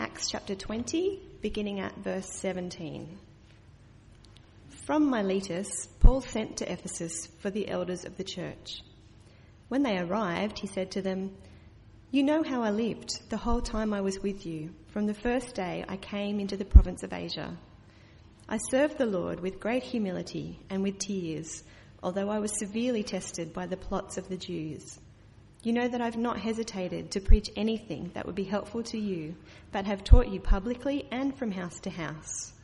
Acts chapter 20, beginning at verse 17. From Miletus, Paul sent to Ephesus for the elders of the church. When they arrived, he said to them, You know how I lived the whole time I was with you, from the first day I came into the province of Asia. I served the Lord with great humility and with tears, although I was severely tested by the plots of the Jews. You know that I've not hesitated to preach anything that would be helpful to you, but have taught you publicly and from house to house.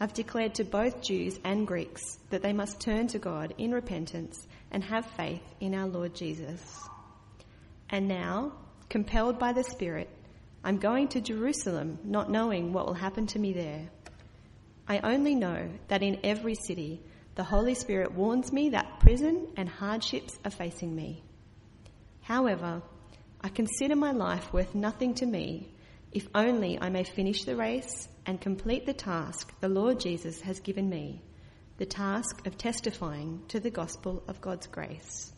I've declared to both Jews and Greeks that they must turn to God in repentance and have faith in our Lord Jesus. And now, compelled by the Spirit, I'm going to Jerusalem, not knowing what will happen to me there. I only know that in every city, the Holy Spirit warns me that prison and hardships are facing me. However, I consider my life worth nothing to me if only I may finish the race and complete the task the Lord Jesus has given me, the task of testifying to the gospel of God's grace.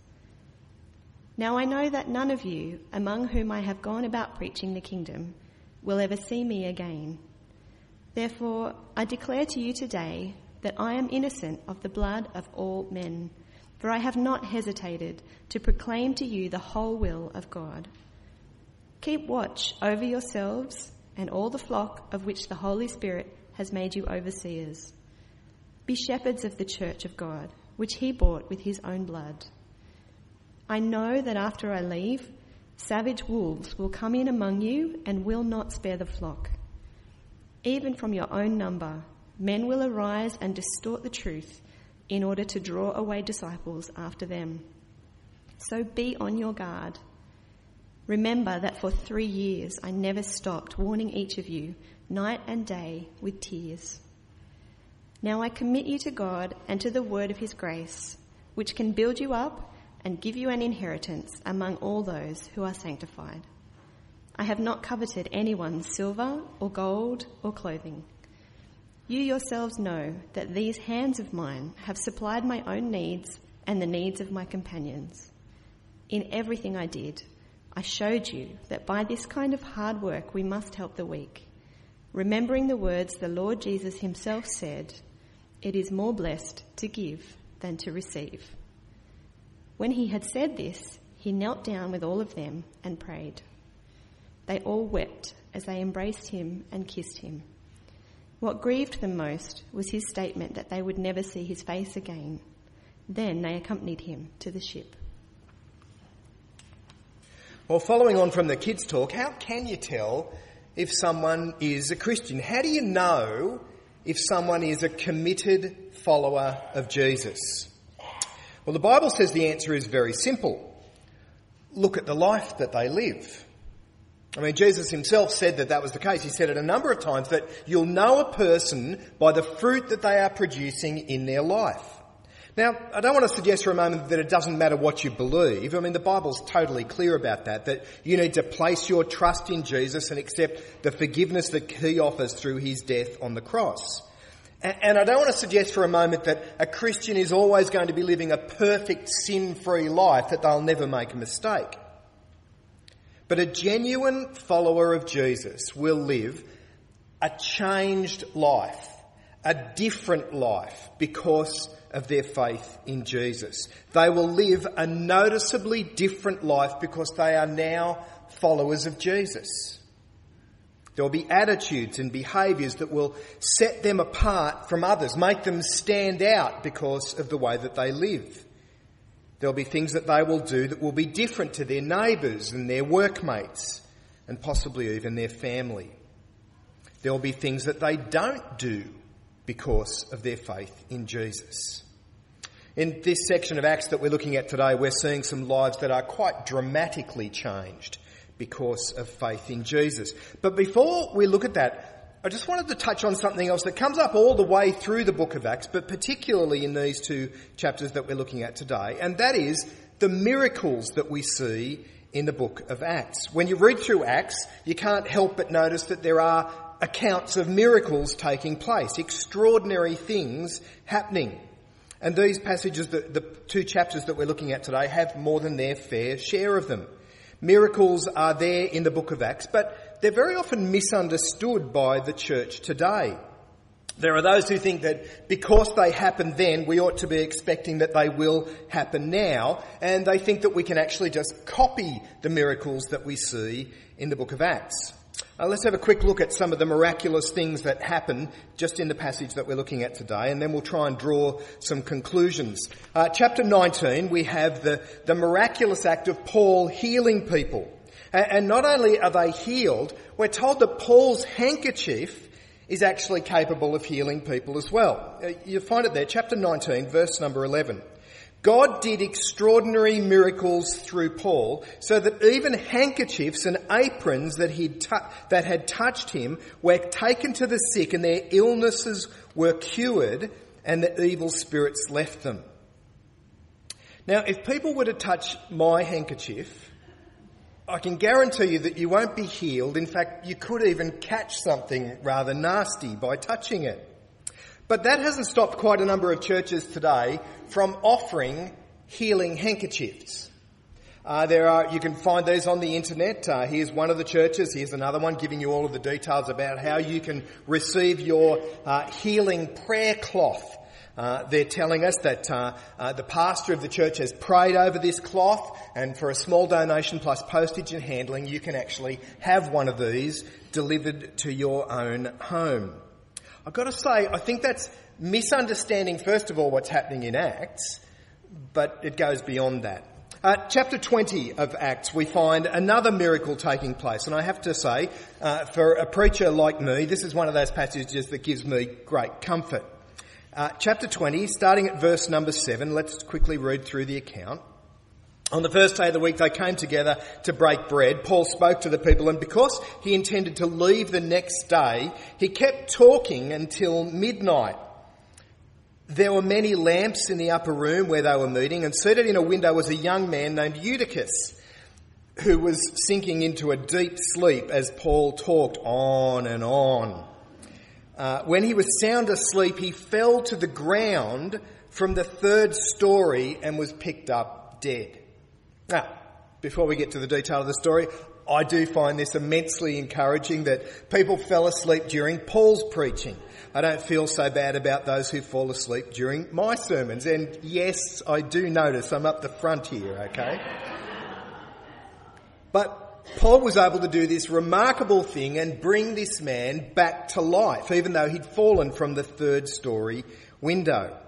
Now I know that none of you, among whom I have gone about preaching the kingdom, will ever see me again. Therefore, I declare to you today that I am innocent of the blood of all men for I have not hesitated to proclaim to you the whole will of God. Keep watch over yourselves and all the flock of which the Holy Spirit has made you overseers. Be shepherds of the church of God, which he bought with his own blood. I know that after I leave, savage wolves will come in among you and will not spare the flock. Even from your own number, men will arise and distort the truth in order to draw away disciples after them. So be on your guard. Remember that for three years I never stopped warning each of you night and day with tears. Now I commit you to God and to the word of his grace, which can build you up and give you an inheritance among all those who are sanctified. I have not coveted anyone's silver or gold or clothing. You yourselves know that these hands of mine have supplied my own needs and the needs of my companions. In everything I did, I showed you that by this kind of hard work we must help the weak, remembering the words the Lord Jesus himself said, It is more blessed to give than to receive. When he had said this, he knelt down with all of them and prayed. They all wept as they embraced him and kissed him. What grieved them most was his statement that they would never see his face again. Then they accompanied him to the ship. Well, following on from the kids' talk, how can you tell if someone is a Christian? How do you know if someone is a committed follower of Jesus? Well, the Bible says the answer is very simple. Look at the life that they live. I mean, Jesus himself said that that was the case. He said it a number of times that you'll know a person by the fruit that they are producing in their life. Now, I don't want to suggest for a moment that it doesn't matter what you believe. I mean, the Bible's totally clear about that, that you need to place your trust in Jesus and accept the forgiveness that he offers through his death on the cross. And I don't want to suggest for a moment that a Christian is always going to be living a perfect sin-free life, that they'll never make a mistake. But a genuine follower of Jesus will live a changed life, a different life because of their faith in Jesus. They will live a noticeably different life because they are now followers of Jesus. There will be attitudes and behaviours that will set them apart from others, make them stand out because of the way that they live. There'll be things that they will do that will be different to their neighbours and their workmates and possibly even their family. There will be things that they don't do because of their faith in Jesus. In this section of Acts that we're looking at today, we're seeing some lives that are quite dramatically changed because of faith in Jesus. But before we look at that, I just wanted to touch on something else that comes up all the way through the book of Acts, but particularly in these two chapters that we're looking at today, and that is the miracles that we see in the book of Acts. When you read through Acts, you can't help but notice that there are accounts of miracles taking place, extraordinary things happening. And these passages, the, the two chapters that we're looking at today, have more than their fair share of them. Miracles are there in the book of Acts, but they're very often misunderstood by the church today. There are those who think that because they happened then, we ought to be expecting that they will happen now, and they think that we can actually just copy the miracles that we see in the book of Acts. Let's have a quick look at some of the miraculous things that happen just in the passage that we're looking at today, and then we'll try and draw some conclusions. Uh, chapter 19, we have the, the miraculous act of Paul healing people. And, not only are they healed, we're told that Paul's handkerchief is actually capable of healing people as well. Uh, you find it there, chapter 19, verse number 11. God did extraordinary miracles through Paul so that even handkerchiefs and aprons that, he'd tu- that had touched him were taken to the sick and their illnesses were cured and the evil spirits left them. Now, if people were to touch my handkerchief, I can guarantee you that you won't be healed. In fact, you could even catch something rather nasty by touching it. But that hasn't stopped quite a number of churches today from offering healing handkerchiefs. Uh, there are, you can find these on the internet. Uh, here's one of the churches. Here's another one giving you all of the details about how you can receive your uh, healing prayer cloth. Uh, they're telling us that uh, uh, the pastor of the church has prayed over this cloth, and for a small donation plus postage and handling, you can actually have one of these delivered to your own home. I've got to say, I think that's misunderstanding, first of all, what's happening in Acts, but it goes beyond that. Uh, chapter 20 of Acts, we find another miracle taking place. And I have to say, uh, for a preacher like me, this is one of those passages that gives me great comfort. Uh, chapter 20, starting at verse number 7, let's quickly read through the account. On the first day of the week, they came together to break bread. Paul spoke to the people, and because he intended to leave the next day, he kept talking until midnight. There were many lamps in the upper room where they were meeting, and seated in a window was a young man named Eutychus, who was sinking into a deep sleep as Paul talked on and on. Uh, when he was sound asleep, he fell to the ground from the third story and was picked up dead. Now, before we get to the detail of the story, I do find this immensely encouraging that people fell asleep during Paul's preaching. I don't feel so bad about those who fall asleep during my sermons. And yes, I do notice I'm up the front here, okay? But Paul was able to do this remarkable thing and bring this man back to life, even though he'd fallen from the third story window.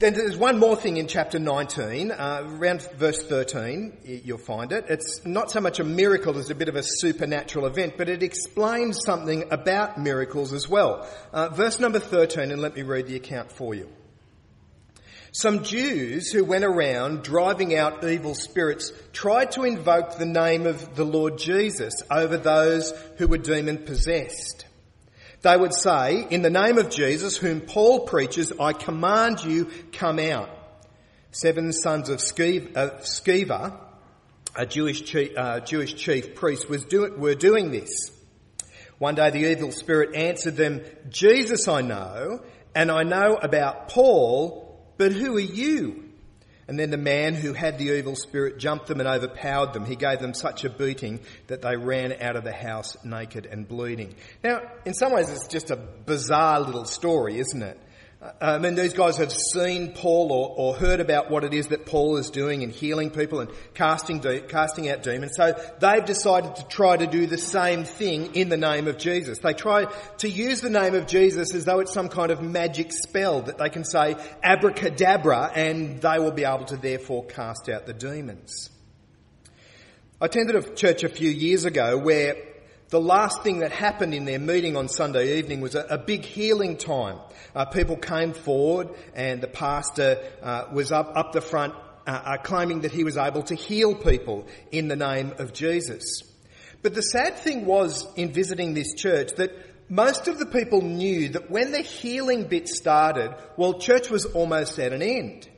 Then there's one more thing in chapter 19, uh, around verse 13, you'll find it. It's not so much a miracle as a bit of a supernatural event, but it explains something about miracles as well. Uh, verse number 13, and let me read the account for you. Some Jews who went around driving out evil spirits tried to invoke the name of the Lord Jesus over those who were demon possessed. They would say, in the name of Jesus, whom Paul preaches, I command you, come out. Seven sons of Sceva, a Jewish chief, uh, Jewish chief priest, was do, were doing this. One day the evil spirit answered them, Jesus I know, and I know about Paul, but who are you? And then the man who had the evil spirit jumped them and overpowered them. He gave them such a beating that they ran out of the house naked and bleeding. Now, in some ways, it's just a bizarre little story, isn't it? Uh, I mean, these guys have seen Paul or, or, heard about what it is that Paul is doing in healing people and casting, de- casting out demons. So they've decided to try to do the same thing in the name of Jesus. They try to use the name of Jesus as though it's some kind of magic spell that they can say abracadabra and they will be able to therefore cast out the demons. I attended a church a few years ago where the last thing that happened in their meeting on Sunday evening was a, a big healing time. Uh, people came forward and the pastor uh, was up, up the front uh, uh, claiming that he was able to heal people in the name of Jesus. But the sad thing was in visiting this church that most of the people knew that when the healing bit started, well, church was almost at an end.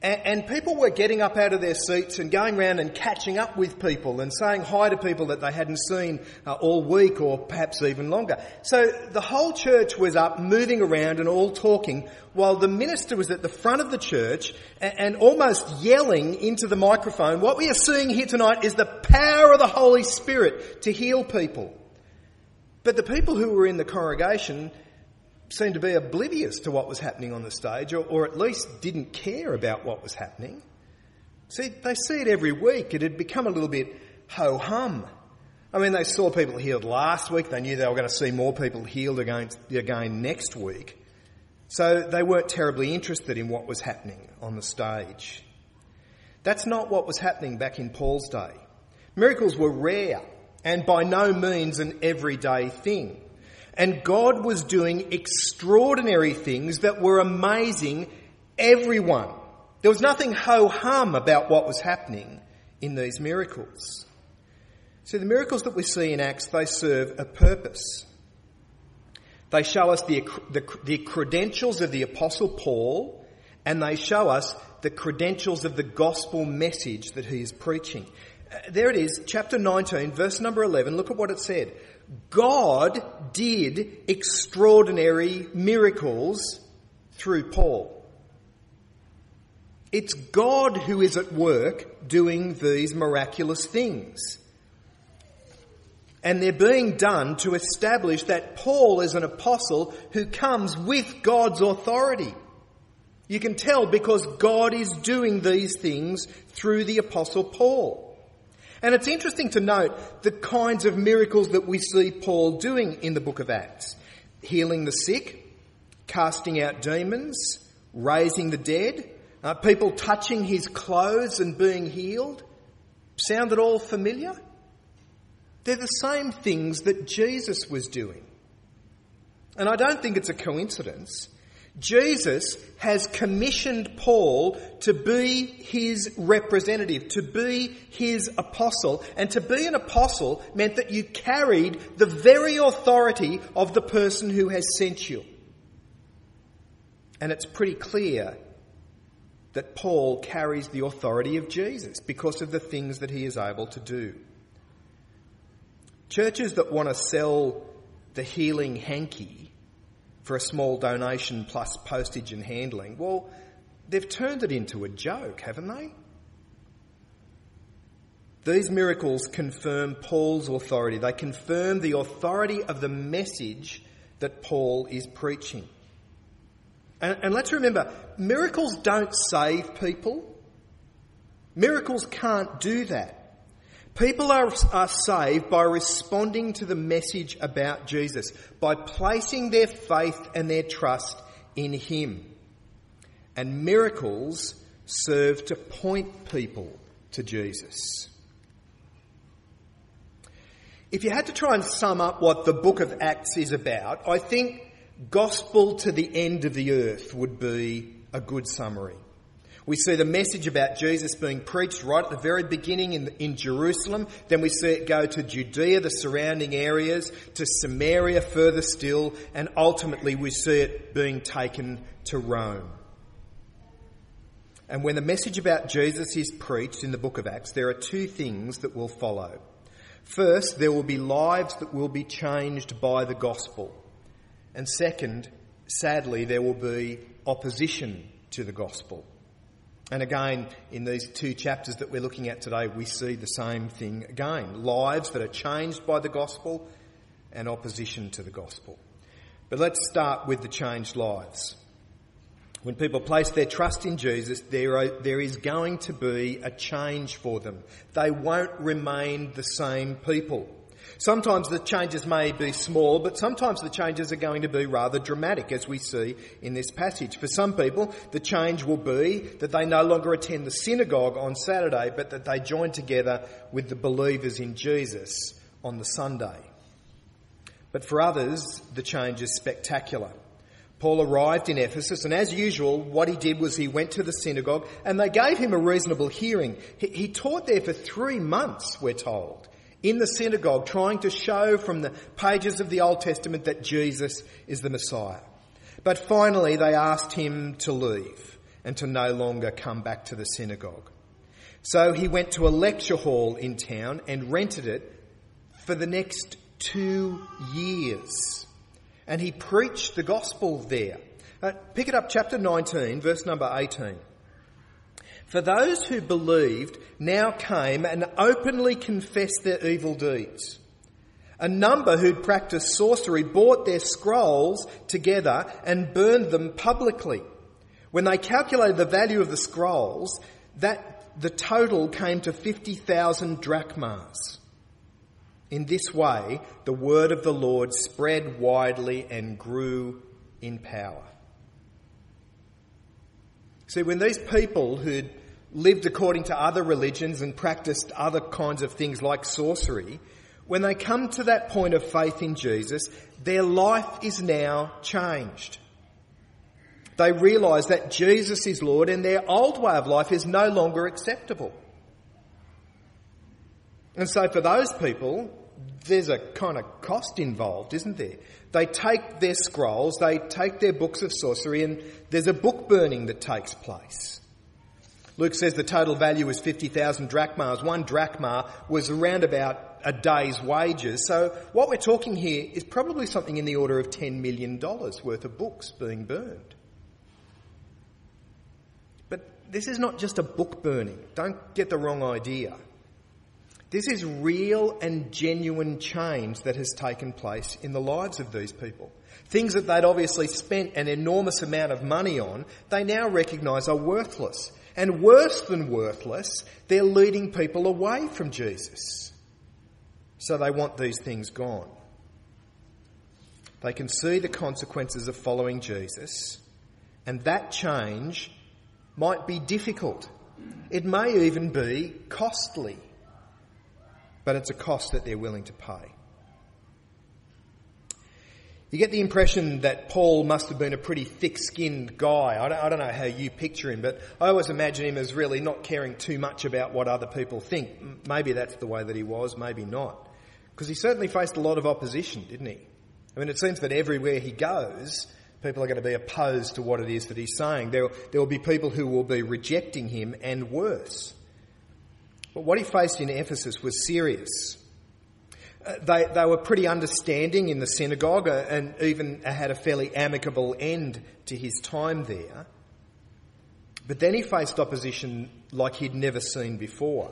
And, people were getting up out of their seats and going around and catching up with people and saying hi to people that they hadn't seen uh, all week or perhaps even longer. So the whole church was up, moving around and all talking, while the minister was at the front of the church and, and almost yelling into the microphone, what we are seeing here tonight is the power of the Holy Spirit to heal people. But the people who were in the congregation seemed to be oblivious to what was happening on the stage, or, or at least didn't care about what was happening. See, they see it every week. It had become a little bit ho hum. I mean, they saw people healed last week. They knew they were going to see more people healed again, again next week. So they weren't terribly interested in what was happening on the stage. That's not what was happening back in Paul's day. Miracles were rare and by no means an everyday thing. And God was doing extraordinary things that were amazing everyone. There was nothing ho hum about what was happening in these miracles. So the miracles that we see in Acts, they serve a purpose. They show us the, the, the, credentials of the Apostle Paul and they show us the credentials of the gospel message that he is preaching. Uh, there it is, chapter 19, verse number 11. Look at what it said. God did extraordinary miracles through Paul. It's God who is at work doing these miraculous things. And they're being done to establish that Paul is an apostle who comes with God's authority. You can tell because God is doing these things through the apostle Paul. And it's interesting to note the kinds of miracles that we see Paul doing in the book of Acts healing the sick, casting out demons, raising the dead, uh, people touching his clothes and being healed. Sound at all familiar? They're the same things that Jesus was doing. And I don't think it's a coincidence Jesus has commissioned Paul to be his representative, to be his apostle. And to be an apostle meant that you carried the very authority of the person who has sent you. And it's pretty clear that Paul carries the authority of Jesus because of the things that he is able to do. Churches that want to sell the healing hanky for a small donation plus postage and handling. Well, they've turned it into a joke, haven't they? These miracles confirm Paul's authority. They confirm the authority of the message that Paul is preaching. And, and, let's remember, miracles don't save people. Miracles can't do that. People are, are saved by responding to the message about Jesus, by placing their faith and their trust in Him. And miracles serve to point people to Jesus. If you had to try and sum up what the book of Acts is about, I think gospel to the end of the earth would be a good summary. We see the message about Jesus being preached right at the very beginning in, in Jerusalem. Then we see it go to Judea, the surrounding areas, to Samaria further still, and ultimately we see it being taken to Rome. And when the message about Jesus is preached in the book of Acts, there are two things that will follow. First, there will be lives that will be changed by the gospel. And second, sadly, there will be opposition to the gospel. And again, in these two chapters that we're looking at today, we see the same thing again. Lives that are changed by the gospel and opposition to the gospel. But let's start with the changed lives. When people place their trust in Jesus, there, are, there is going to be a change for them. They won't remain the same people. Sometimes the changes may be small, but sometimes the changes are going to be rather dramatic, as we see in this passage. For some people, the change will be that they no longer attend the synagogue on Saturday, but that they join together with the believers in Jesus on the Sunday. But for others, the change is spectacular. Paul arrived in Ephesus, and as usual, what he did was he went to the synagogue, and they gave him a reasonable hearing. He, taught there for three months, we're told in the synagogue trying to show from the pages of the Old Testament that Jesus is the Messiah. But finally, they asked him to leave. and to no longer come back to the synagogue. So he went to a lecture hall in town and rented it for the next two years. And he preached the gospel there. Uh, pick it up, chapter 19, verse number 18. For those who believed now came and openly confessed their evil deeds. A number who'd practiced sorcery bought their scrolls together and burned them publicly. When they calculated the value of the scrolls, that the total came to 50,000 drachmas. In this way, the word of the Lord spread widely and grew in power. See, when these people who'd lived according to other religions and practiced other kinds of things like sorcery, when they come to that point of faith in Jesus, their life is now changed. They realise that Jesus is Lord and their old way of life is no longer acceptable. And so for those people, there's a kind of cost involved, isn't there? They take their scrolls, they take their books of sorcery, and there's a book burning that takes place. Luke says the total value is 50,000 drachmas. One drachma was around about a day's wages. So what we're talking here is probably something in the order of $10 million worth of books being burned. But this is not just a book burning. Don't get the wrong idea. This is real and genuine change that has taken place in the lives of these people. Things that they'd obviously spent an enormous amount of money on, they now recognise are worthless. And worse than worthless, they're leading people away from Jesus. So they want these things gone. They can see the consequences of following Jesus, and that change might be difficult. It may even be costly, but it's a cost that they're willing to pay. You get the impression that Paul must have been a pretty thick skinned guy. I don't, I don't, know how you picture him, but I always imagine him as really not caring too much about what other people think. Maybe that's the way that he was, maybe not. Because he certainly faced a lot of opposition, didn't he? I mean, it seems that everywhere he goes, people are going to be opposed to what it is that he's saying. There, there will be people who will be rejecting him and worse. But what he faced in Ephesus was serious. Uh, they, they were pretty understanding in the synagogue uh, and even had a fairly amicable end to his time there. But then he faced opposition like he'd never seen before.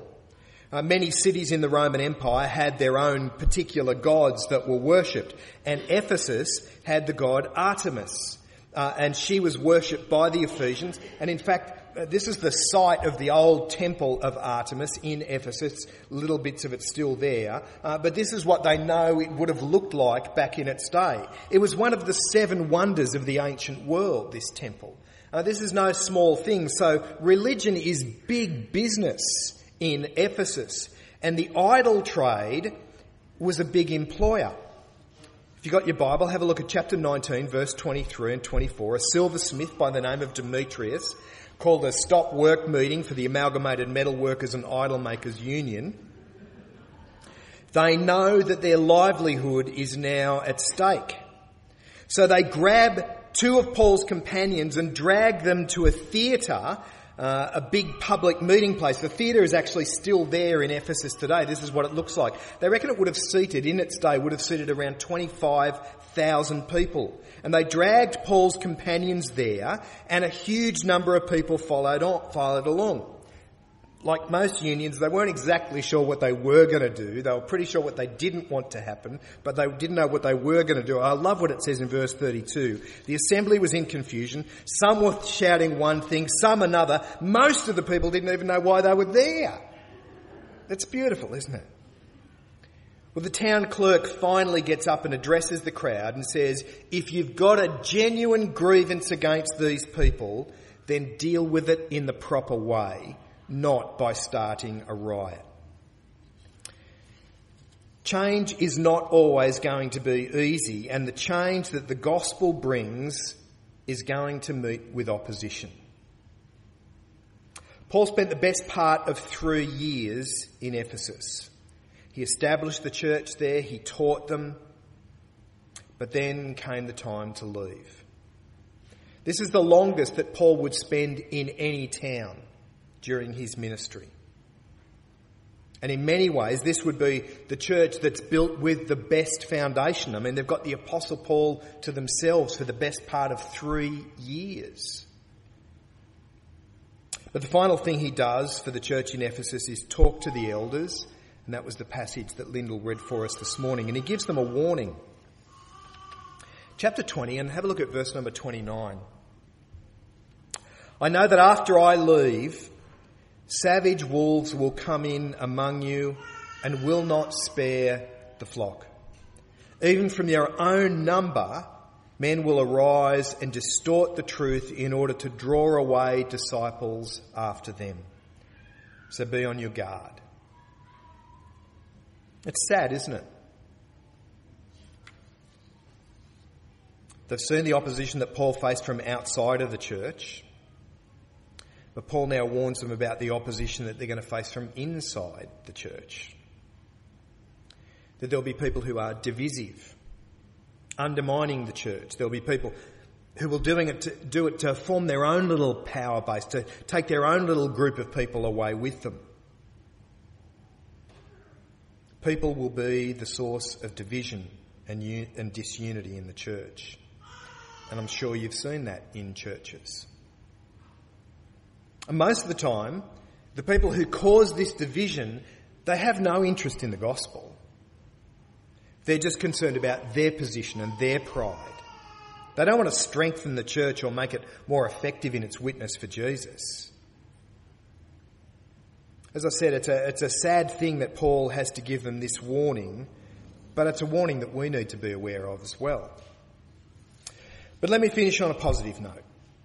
Uh, many cities in the Roman Empire had their own particular gods that were worshipped, and Ephesus had the god Artemis, uh, and she was worshipped by the Ephesians, and in fact, this is the site of the old temple of Artemis in Ephesus. Little bits of it still there. Uh, but this is what they know it would have looked like back in its day. It was one of the seven wonders of the ancient world, this temple. Uh, this is no small thing. So religion is big business in Ephesus. And the idol trade was a big employer. If you've got your Bible, have a look at chapter 19, verse 23 and 24. A silversmith by the name of Demetrius called a stop work meeting for the Amalgamated Metal Workers and Idol Makers Union. They know that their livelihood is now at stake. So they grab two of Paul's companions and drag them to a theatre, uh, a big public meeting place. The theatre is actually still there in Ephesus today. This is what it looks like. They reckon it would have seated, in its day, would have seated around 25,000 people and they dragged Paul's companions there, and a huge number of people followed, on, followed along. Like most unions, they weren't exactly sure what they were going to do. They were pretty sure what they didn't want to happen, but they didn't know what they were going to do. I love what it says in verse 32. The assembly was in confusion. Some were shouting one thing, some another. Most of the people didn't even know why they were there. That's beautiful, isn't it? Well, the town clerk finally gets up and addresses the crowd and says, if you've got a genuine grievance against these people, then deal with it in the proper way, not by starting a riot. Change is not always going to be easy, and the change that the gospel brings is going to meet with opposition. Paul spent the best part of three years in Ephesus. He established the church there, he taught them, but then came the time to leave. This is the longest that Paul would spend in any town during his ministry. And in many ways, this would be the church that's built with the best foundation. I mean, they've got the Apostle Paul to themselves for the best part of three years. But the final thing he does for the church in Ephesus is talk to the elders, and that was the passage that Lyndall read for us this morning, and he gives them a warning. Chapter 20, and have a look at verse number 29. I know that after I leave, Savage wolves will come in among you and will not spare the flock. Even from your own number, men will arise and distort the truth in order to draw away disciples after them. So be on your guard. It's sad, isn't it? They've seen the opposition that Paul faced from outside of the church. But Paul now warns them about the opposition that they're going to face from inside the church. That there'll be people who are divisive, undermining the church. There'll be people who will doing it to, do it to form their own little power base, to take their own little group of people away with them. People will be the source of division and, and disunity in the church. And I'm sure you've seen that in churches. And most of the time, the people who cause this division, they have no interest in the gospel. They're just concerned about their position and their pride. They don't want to strengthen the church or make it more effective in its witness for Jesus. As I said, it's a, it's a sad thing that Paul has to give them this warning, but it's a warning that we need to be aware of as well. But let me finish on a positive note.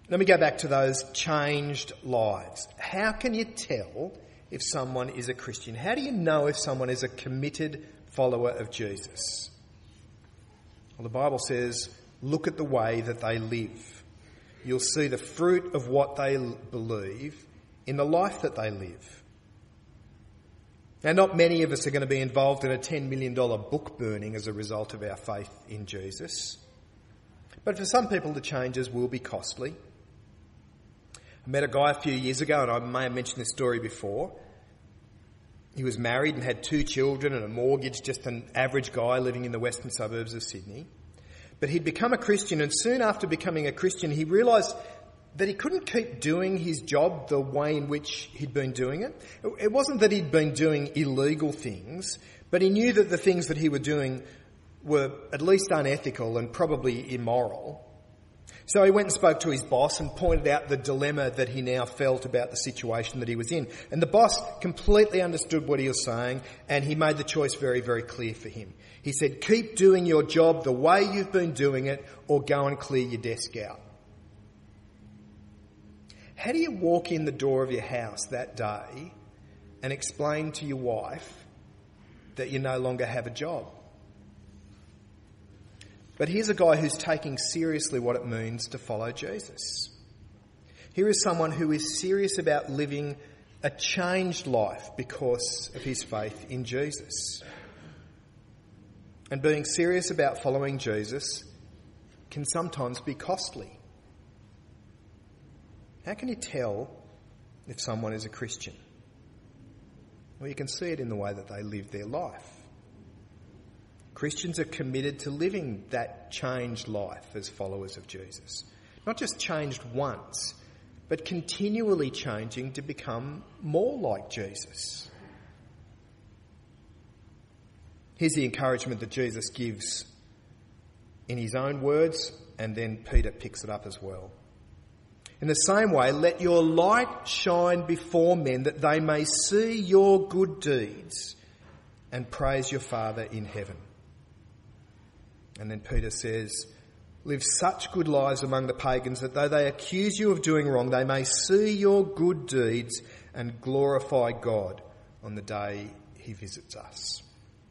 Let me go back to those changed lives. How can you tell if someone is a Christian? How do you know if someone is a committed follower of Jesus? Well, the Bible says, look at the way that they live. You'll see the fruit of what they believe in the life that they live. Now, not many of us are going to be involved in a $10 million book burning as a result of our faith in Jesus. But for some people, the changes will be costly. I met a guy a few years ago, and I may have mentioned this story before. He was married and had two children and a mortgage, just an average guy living in the western suburbs of Sydney. But he'd become a Christian, and soon after becoming a Christian, he realised that he couldn't keep doing his job the way in which he'd been doing it. It wasn't that he'd been doing illegal things, but he knew that the things that he was doing were at least unethical and probably immoral. So he went and spoke to his boss and pointed out the dilemma that he now felt about the situation that he was in. And the boss completely understood what he was saying and he made the choice very, very clear for him. He said, keep doing your job the way you've been doing it or go and clear your desk out. How do you walk in the door of your house that day and explain to your wife that you no longer have a job? But here's a guy who's taking seriously what it means to follow Jesus. Here is someone who is serious about living a changed life because of his faith in Jesus. And being serious about following Jesus can sometimes be costly. How can you tell if someone is a Christian? Well, you can see it in the way that they live their life. Christians are committed to living that changed life as followers of Jesus. Not just changed once, but continually changing to become more like Jesus. Here's the encouragement that Jesus gives in his own words, and then Peter picks it up as well. In the same way, let your light shine before men that they may see your good deeds and praise your Father in heaven. And then Peter says, Live such good lives among the pagans that though they accuse you of doing wrong, they may see your good deeds and glorify God on the day he visits us.